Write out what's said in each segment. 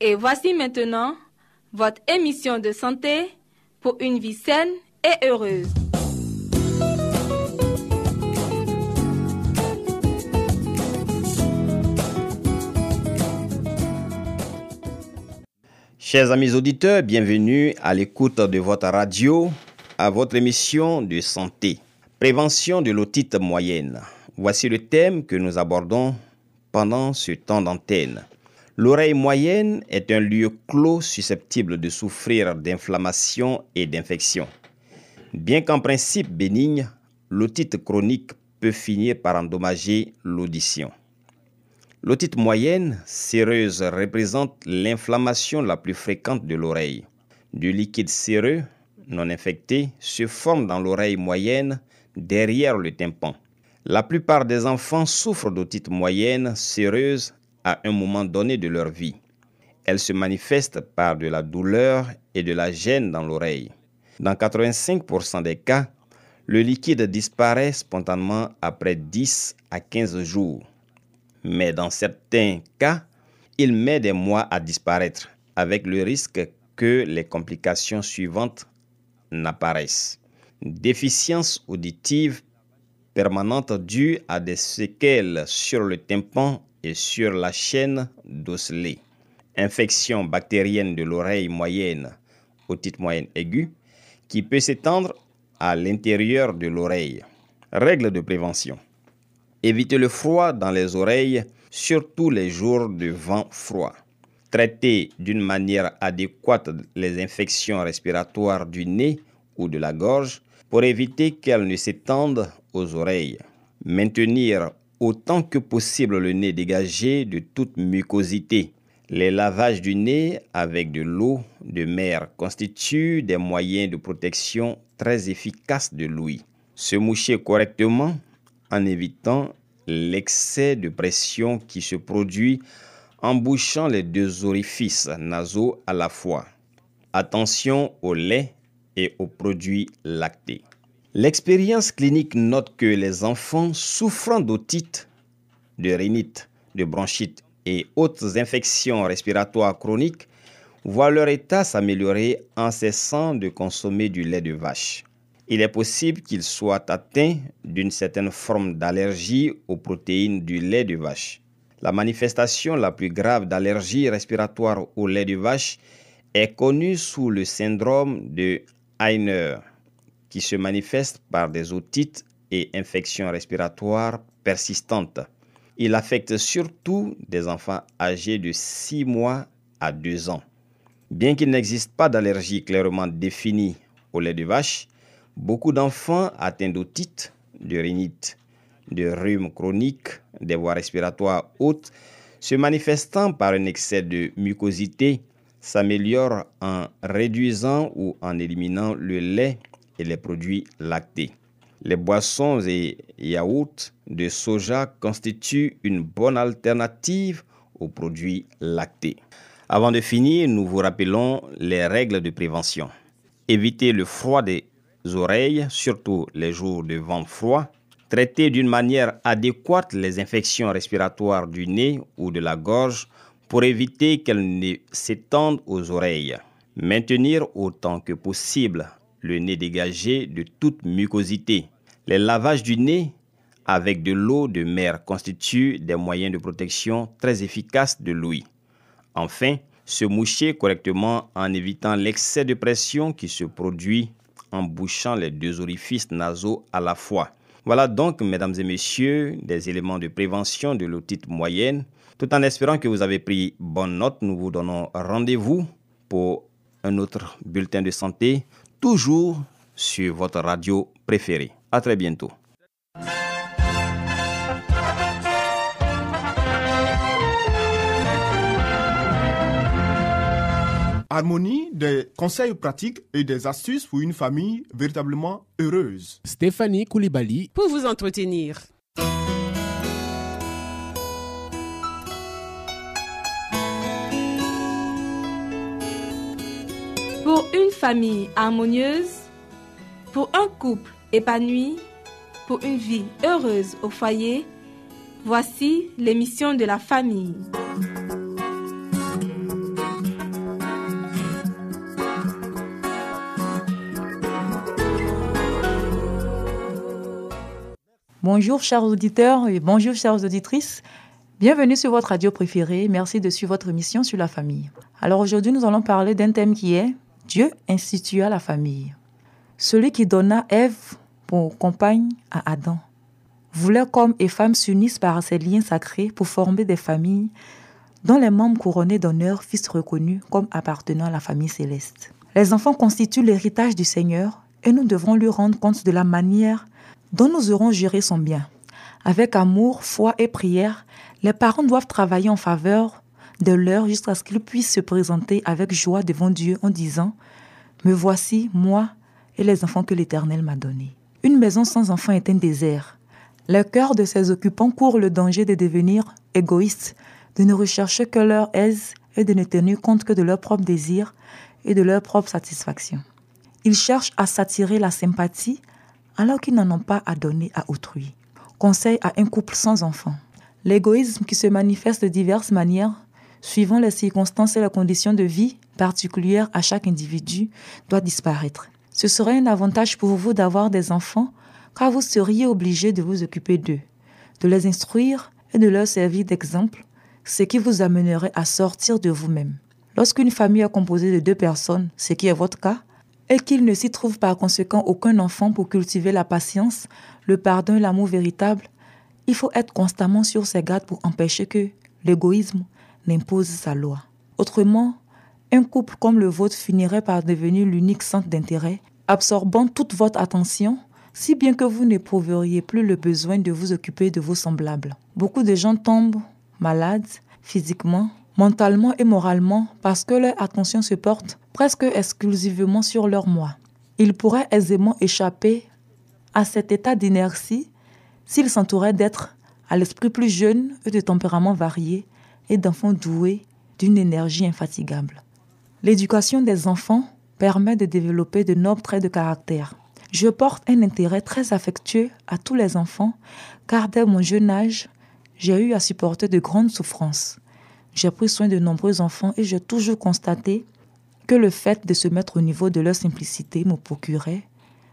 Et voici maintenant votre émission de santé pour une vie saine et heureuse. Chers amis auditeurs, bienvenue à l'écoute de votre radio, à votre émission de santé. Prévention de l'otite moyenne. Voici le thème que nous abordons pendant ce temps d'antenne. L'oreille moyenne est un lieu clos susceptible de souffrir d'inflammation et d'infection. Bien qu'en principe bénigne, l'otite chronique peut finir par endommager l'audition. L'otite moyenne, séreuse, représente l'inflammation la plus fréquente de l'oreille. Du liquide séreux, non infecté, se forme dans l'oreille moyenne derrière le tympan. La plupart des enfants souffrent d'otite moyenne séreuse à un moment donné de leur vie. Elle se manifeste par de la douleur et de la gêne dans l'oreille. Dans 85% des cas, le liquide disparaît spontanément après 10 à 15 jours mais dans certains cas, il met des mois à disparaître, avec le risque que les complications suivantes n'apparaissent. Déficience auditive permanente due à des séquelles sur le tympan et sur la chaîne d'osselet. Infection bactérienne de l'oreille moyenne, otite moyenne aiguë, qui peut s'étendre à l'intérieur de l'oreille. Règles de prévention. Évitez le froid dans les oreilles, surtout les jours de vent froid. Traitez d'une manière adéquate les infections respiratoires du nez ou de la gorge pour éviter qu'elles ne s'étendent aux oreilles. Maintenir autant que possible le nez dégagé de toute mucosité. Les lavages du nez avec de l'eau de mer constituent des moyens de protection très efficaces de l'ouïe. Se moucher correctement en évitant l'excès de pression qui se produit en bouchant les deux orifices nasaux à la fois. Attention au lait et aux produits lactés. L'expérience clinique note que les enfants souffrant d'otite, de rhinite, de bronchite et autres infections respiratoires chroniques voient leur état s'améliorer en cessant de consommer du lait de vache il est possible qu'ils soient atteints d'une certaine forme d'allergie aux protéines du lait de vache. La manifestation la plus grave d'allergie respiratoire au lait de vache est connue sous le syndrome de Heiner, qui se manifeste par des otites et infections respiratoires persistantes. Il affecte surtout des enfants âgés de 6 mois à 2 ans. Bien qu'il n'existe pas d'allergie clairement définie au lait de vache, Beaucoup d'enfants atteints d'otite, de rhinite, de rhume chronique, des voies respiratoires hautes, se manifestant par un excès de mucosité, s'améliorent en réduisant ou en éliminant le lait et les produits lactés. Les boissons et yaourts de soja constituent une bonne alternative aux produits lactés. Avant de finir, nous vous rappelons les règles de prévention. Évitez le froid des oreilles, surtout les jours de vent froid. Traiter d'une manière adéquate les infections respiratoires du nez ou de la gorge pour éviter qu'elles ne s'étendent aux oreilles. Maintenir autant que possible le nez dégagé de toute mucosité. Les lavages du nez avec de l'eau de mer constituent des moyens de protection très efficaces de l'ouïe. Enfin, se moucher correctement en évitant l'excès de pression qui se produit en bouchant les deux orifices nasaux à la fois. Voilà donc, mesdames et messieurs, des éléments de prévention de l'otite moyenne. Tout en espérant que vous avez pris bonne note, nous vous donnons rendez-vous pour un autre bulletin de santé, toujours sur votre radio préférée. À très bientôt. Harmonie, des conseils pratiques et des astuces pour une famille véritablement heureuse. Stéphanie Koulibaly. Pour vous entretenir. Une famille harmonieuse, pour un couple épanoui, pour une vie heureuse au foyer, voici l'émission de la famille. Bonjour chers auditeurs et bonjour chères auditrices. Bienvenue sur votre radio préférée. Merci de suivre votre émission sur la famille. Alors aujourd'hui, nous allons parler d'un thème qui est Dieu institua la famille. Celui qui donna Ève pour compagne à Adam voulait qu'hommes et femmes s'unissent par ces liens sacrés pour former des familles dont les membres couronnés d'honneur fussent reconnus comme appartenant à la famille céleste. Les enfants constituent l'héritage du Seigneur et nous devrons lui rendre compte de la manière dont nous aurons géré son bien. Avec amour, foi et prière, les parents doivent travailler en faveur de leur jusqu'à ce qu'ils puissent se présenter avec joie devant Dieu en disant Me voici, moi et les enfants que l'Éternel m'a donnés. Une maison sans enfants est un désert. Le cœur de ses occupants court le danger de devenir égoïstes, de ne rechercher que leur aise et de ne tenir compte que de leurs propres désirs et de leur propre satisfaction. Ils cherchent à s'attirer la sympathie alors qu'ils n'en ont pas à donner à autrui. Conseil à un couple sans enfants. L'égoïsme qui se manifeste de diverses manières, suivant les circonstances et les conditions de vie particulières à chaque individu, doit disparaître. Ce serait un avantage pour vous d'avoir des enfants, car vous seriez obligé de vous occuper d'eux, de les instruire et de leur servir d'exemple, ce qui vous amènerait à sortir de vous-même. Lorsqu'une famille est composée de deux personnes, ce qui est votre cas, et qu'il ne s'y trouve par conséquent aucun enfant pour cultiver la patience, le pardon et l'amour véritable, il faut être constamment sur ses gardes pour empêcher que l'égoïsme n'impose sa loi. Autrement, un couple comme le vôtre finirait par devenir l'unique centre d'intérêt, absorbant toute votre attention, si bien que vous n'éprouveriez plus le besoin de vous occuper de vos semblables. Beaucoup de gens tombent malades physiquement, mentalement et moralement parce que leur attention se porte presque exclusivement sur leur moi. Ils pourraient aisément échapper à cet état d'inertie s'ils s'entouraient d'êtres à l'esprit plus jeune et de tempérament varié et d'enfants doués d'une énergie infatigable. L'éducation des enfants permet de développer de nobles traits de caractère. Je porte un intérêt très affectueux à tous les enfants car dès mon jeune âge, j'ai eu à supporter de grandes souffrances. J'ai pris soin de nombreux enfants et j'ai toujours constaté que le fait de se mettre au niveau de leur simplicité me procurait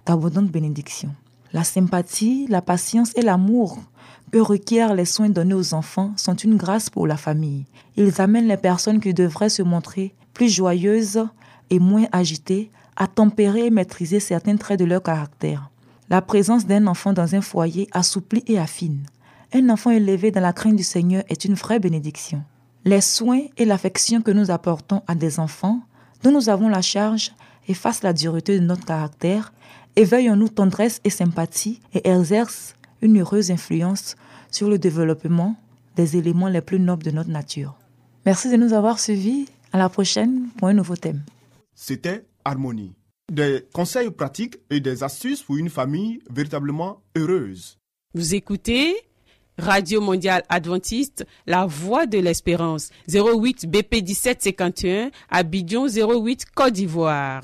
d'abondantes bénédictions. La sympathie, la patience et l'amour que requièrent les soins donnés aux enfants sont une grâce pour la famille. Ils amènent les personnes qui devraient se montrer plus joyeuses et moins agitées à tempérer et maîtriser certains traits de leur caractère. La présence d'un enfant dans un foyer assouplit et affine. Un enfant élevé dans la crainte du Seigneur est une vraie bénédiction. Les soins et l'affection que nous apportons à des enfants dont nous avons la charge effacent la dureté de notre caractère, éveillent en nous tendresse et sympathie et exercent une heureuse influence sur le développement des éléments les plus nobles de notre nature. Merci de nous avoir suivis. À la prochaine pour un nouveau thème. C'était Harmonie. Des conseils pratiques et des astuces pour une famille véritablement heureuse. Vous écoutez Radio Mondiale Adventiste, La Voix de l'Espérance, 08 BP 1751, Abidjan 08 Côte d'Ivoire.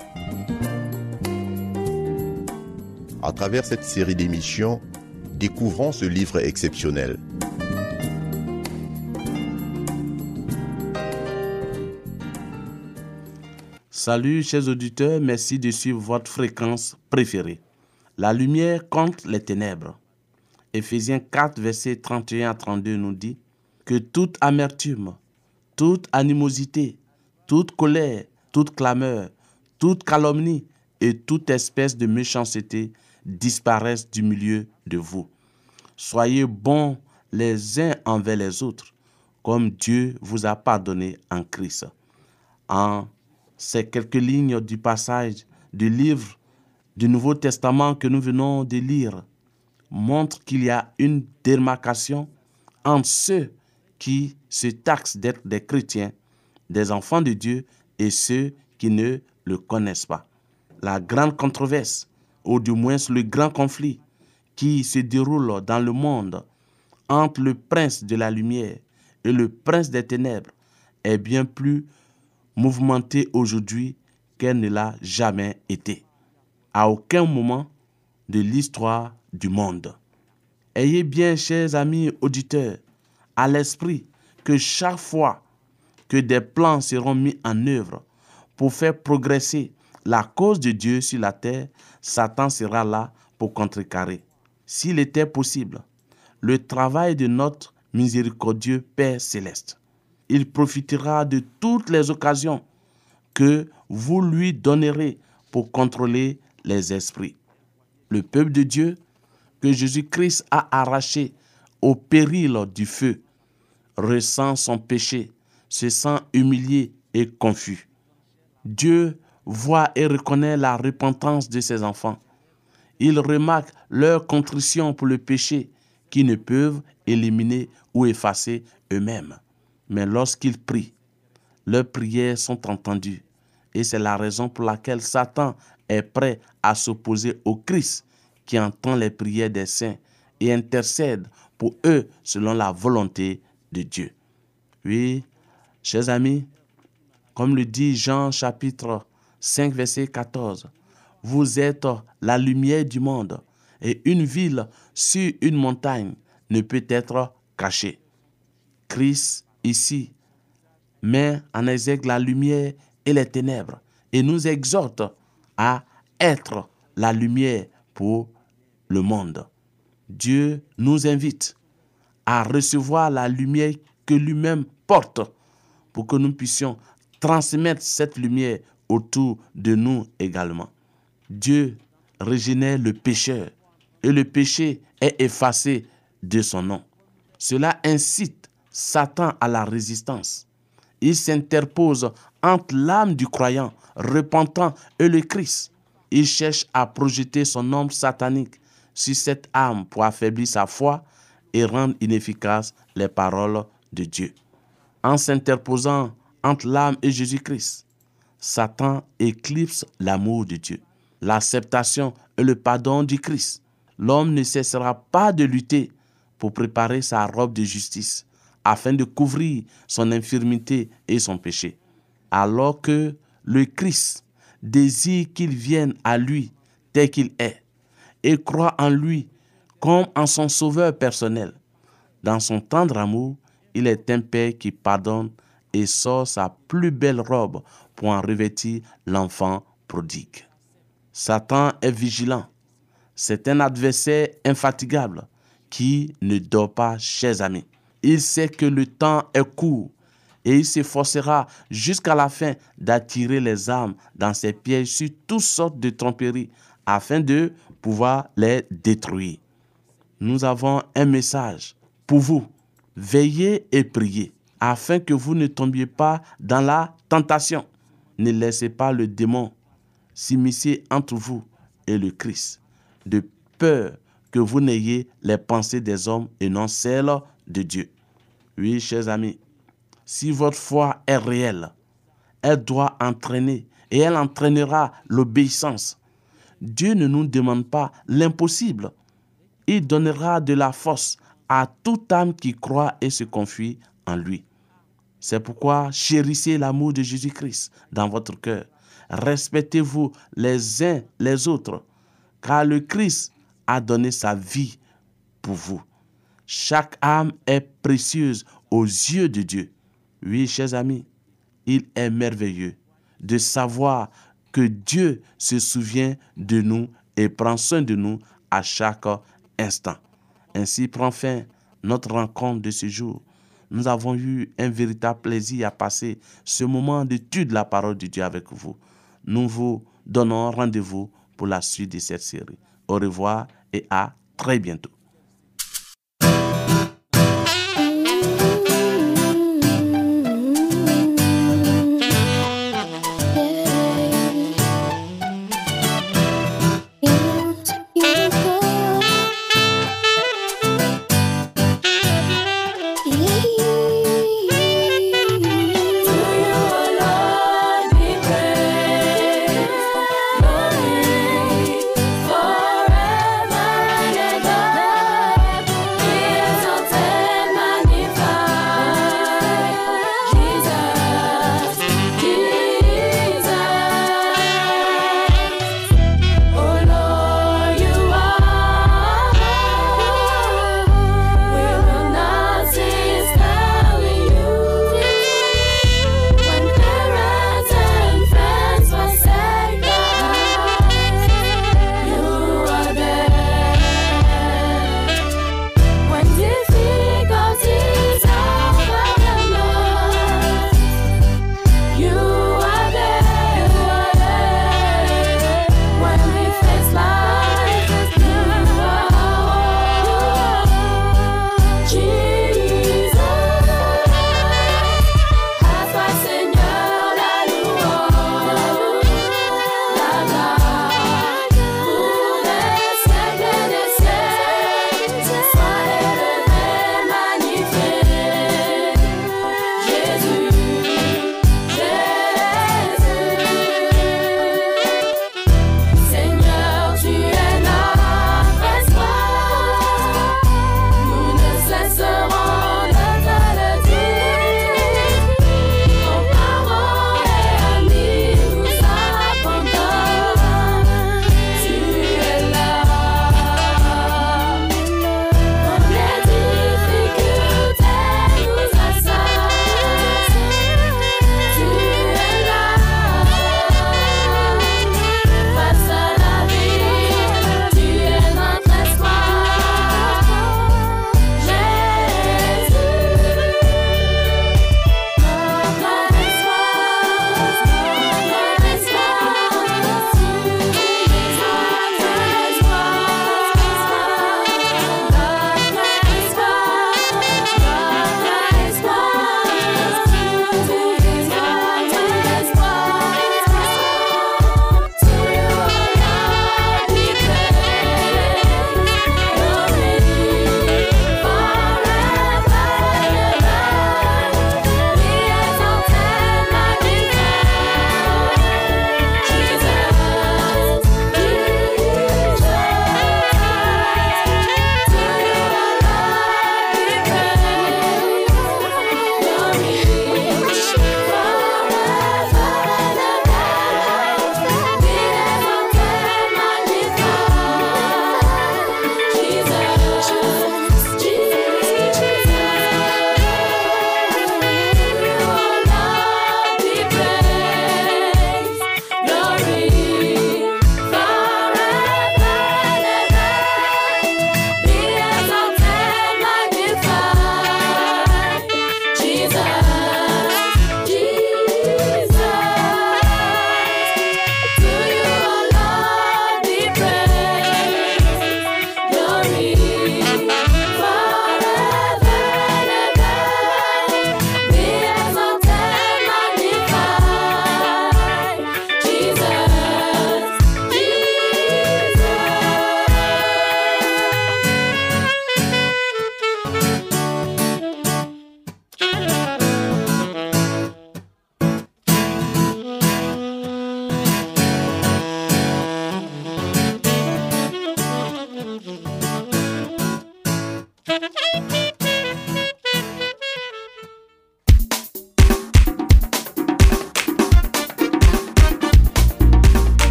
Travers cette série d'émissions, découvrons ce livre exceptionnel. Salut chers auditeurs, merci de suivre votre fréquence préférée. La lumière contre les ténèbres. Éphésiens 4, versets 31 à 32 nous dit que toute amertume, toute animosité, toute colère, toute clameur, toute calomnie et toute espèce de méchanceté disparaissent du milieu de vous. Soyez bons les uns envers les autres, comme Dieu vous a pardonné en Christ. En ces quelques lignes du passage du livre du Nouveau Testament que nous venons de lire montrent qu'il y a une démarcation entre ceux qui se taxent d'être des chrétiens, des enfants de Dieu, et ceux qui ne le connaissent pas. La grande controverse, ou du moins le grand conflit qui se déroule dans le monde entre le prince de la lumière et le prince des ténèbres est bien plus mouvementée aujourd'hui qu'elle ne l'a jamais été. À aucun moment de l'histoire du monde. Ayez bien, chers amis auditeurs, à l'esprit que chaque fois que des plans seront mis en œuvre pour faire progresser la cause de Dieu sur la terre, Satan sera là pour contrecarrer. S'il était possible, le travail de notre miséricordieux Père céleste il profitera de toutes les occasions que vous lui donnerez pour contrôler les esprits. Le peuple de Dieu que Jésus-Christ a arraché au péril du feu ressent son péché, se sent humilié et confus. Dieu voit et reconnaît la repentance de ses enfants. Il remarque leur contrition pour le péché qu'ils ne peuvent éliminer ou effacer eux-mêmes. Mais lorsqu'ils prient, leurs prières sont entendues. Et c'est la raison pour laquelle Satan est prêt à s'opposer au Christ qui entend les prières des saints et intercède pour eux selon la volonté de Dieu. Oui, chers amis, comme le dit Jean chapitre 5 verset 14, vous êtes la lumière du monde et une ville sur une montagne ne peut être cachée. Christ ici met en exergue la lumière et les ténèbres et nous exhorte à être la lumière pour le monde. Dieu nous invite à recevoir la lumière que lui-même porte pour que nous puissions transmettre cette lumière autour de nous également. Dieu régénère le pécheur et le péché est effacé de son nom. Cela incite Satan à la résistance. Il s'interpose entre l'âme du croyant repentant et le Christ. Il cherche à projeter son ombre satanique sur cette âme pour affaiblir sa foi et rendre inefficaces les paroles de Dieu. En s'interposant entre l'âme et Jésus-Christ, Satan éclipse l'amour de Dieu, l'acceptation et le pardon du Christ. L'homme ne cessera pas de lutter pour préparer sa robe de justice afin de couvrir son infirmité et son péché. Alors que le Christ désire qu'il vienne à lui tel qu'il est et croit en lui comme en son sauveur personnel. Dans son tendre amour, il est un Père qui pardonne et sort sa plus belle robe revêtir l'enfant prodigue. Satan est vigilant. C'est un adversaire infatigable qui ne dort pas, chers amis. Il sait que le temps est court et il s'efforcera jusqu'à la fin d'attirer les âmes dans ses pièges sur toutes sortes de tromperies afin de pouvoir les détruire. Nous avons un message pour vous. Veillez et priez afin que vous ne tombiez pas dans la tentation. Ne laissez pas le démon s'immiscer entre vous et le Christ, de peur que vous n'ayez les pensées des hommes et non celles de Dieu. Oui, chers amis, si votre foi est réelle, elle doit entraîner et elle entraînera l'obéissance. Dieu ne nous demande pas l'impossible. Il donnera de la force à toute âme qui croit et se confie en lui. C'est pourquoi chérissez l'amour de Jésus-Christ dans votre cœur. Respectez-vous les uns les autres, car le Christ a donné sa vie pour vous. Chaque âme est précieuse aux yeux de Dieu. Oui, chers amis, il est merveilleux de savoir que Dieu se souvient de nous et prend soin de nous à chaque instant. Ainsi prend fin notre rencontre de ce jour. Nous avons eu un véritable plaisir à passer ce moment d'étude de la parole de Dieu avec vous. Nous vous donnons rendez-vous pour la suite de cette série. Au revoir et à très bientôt.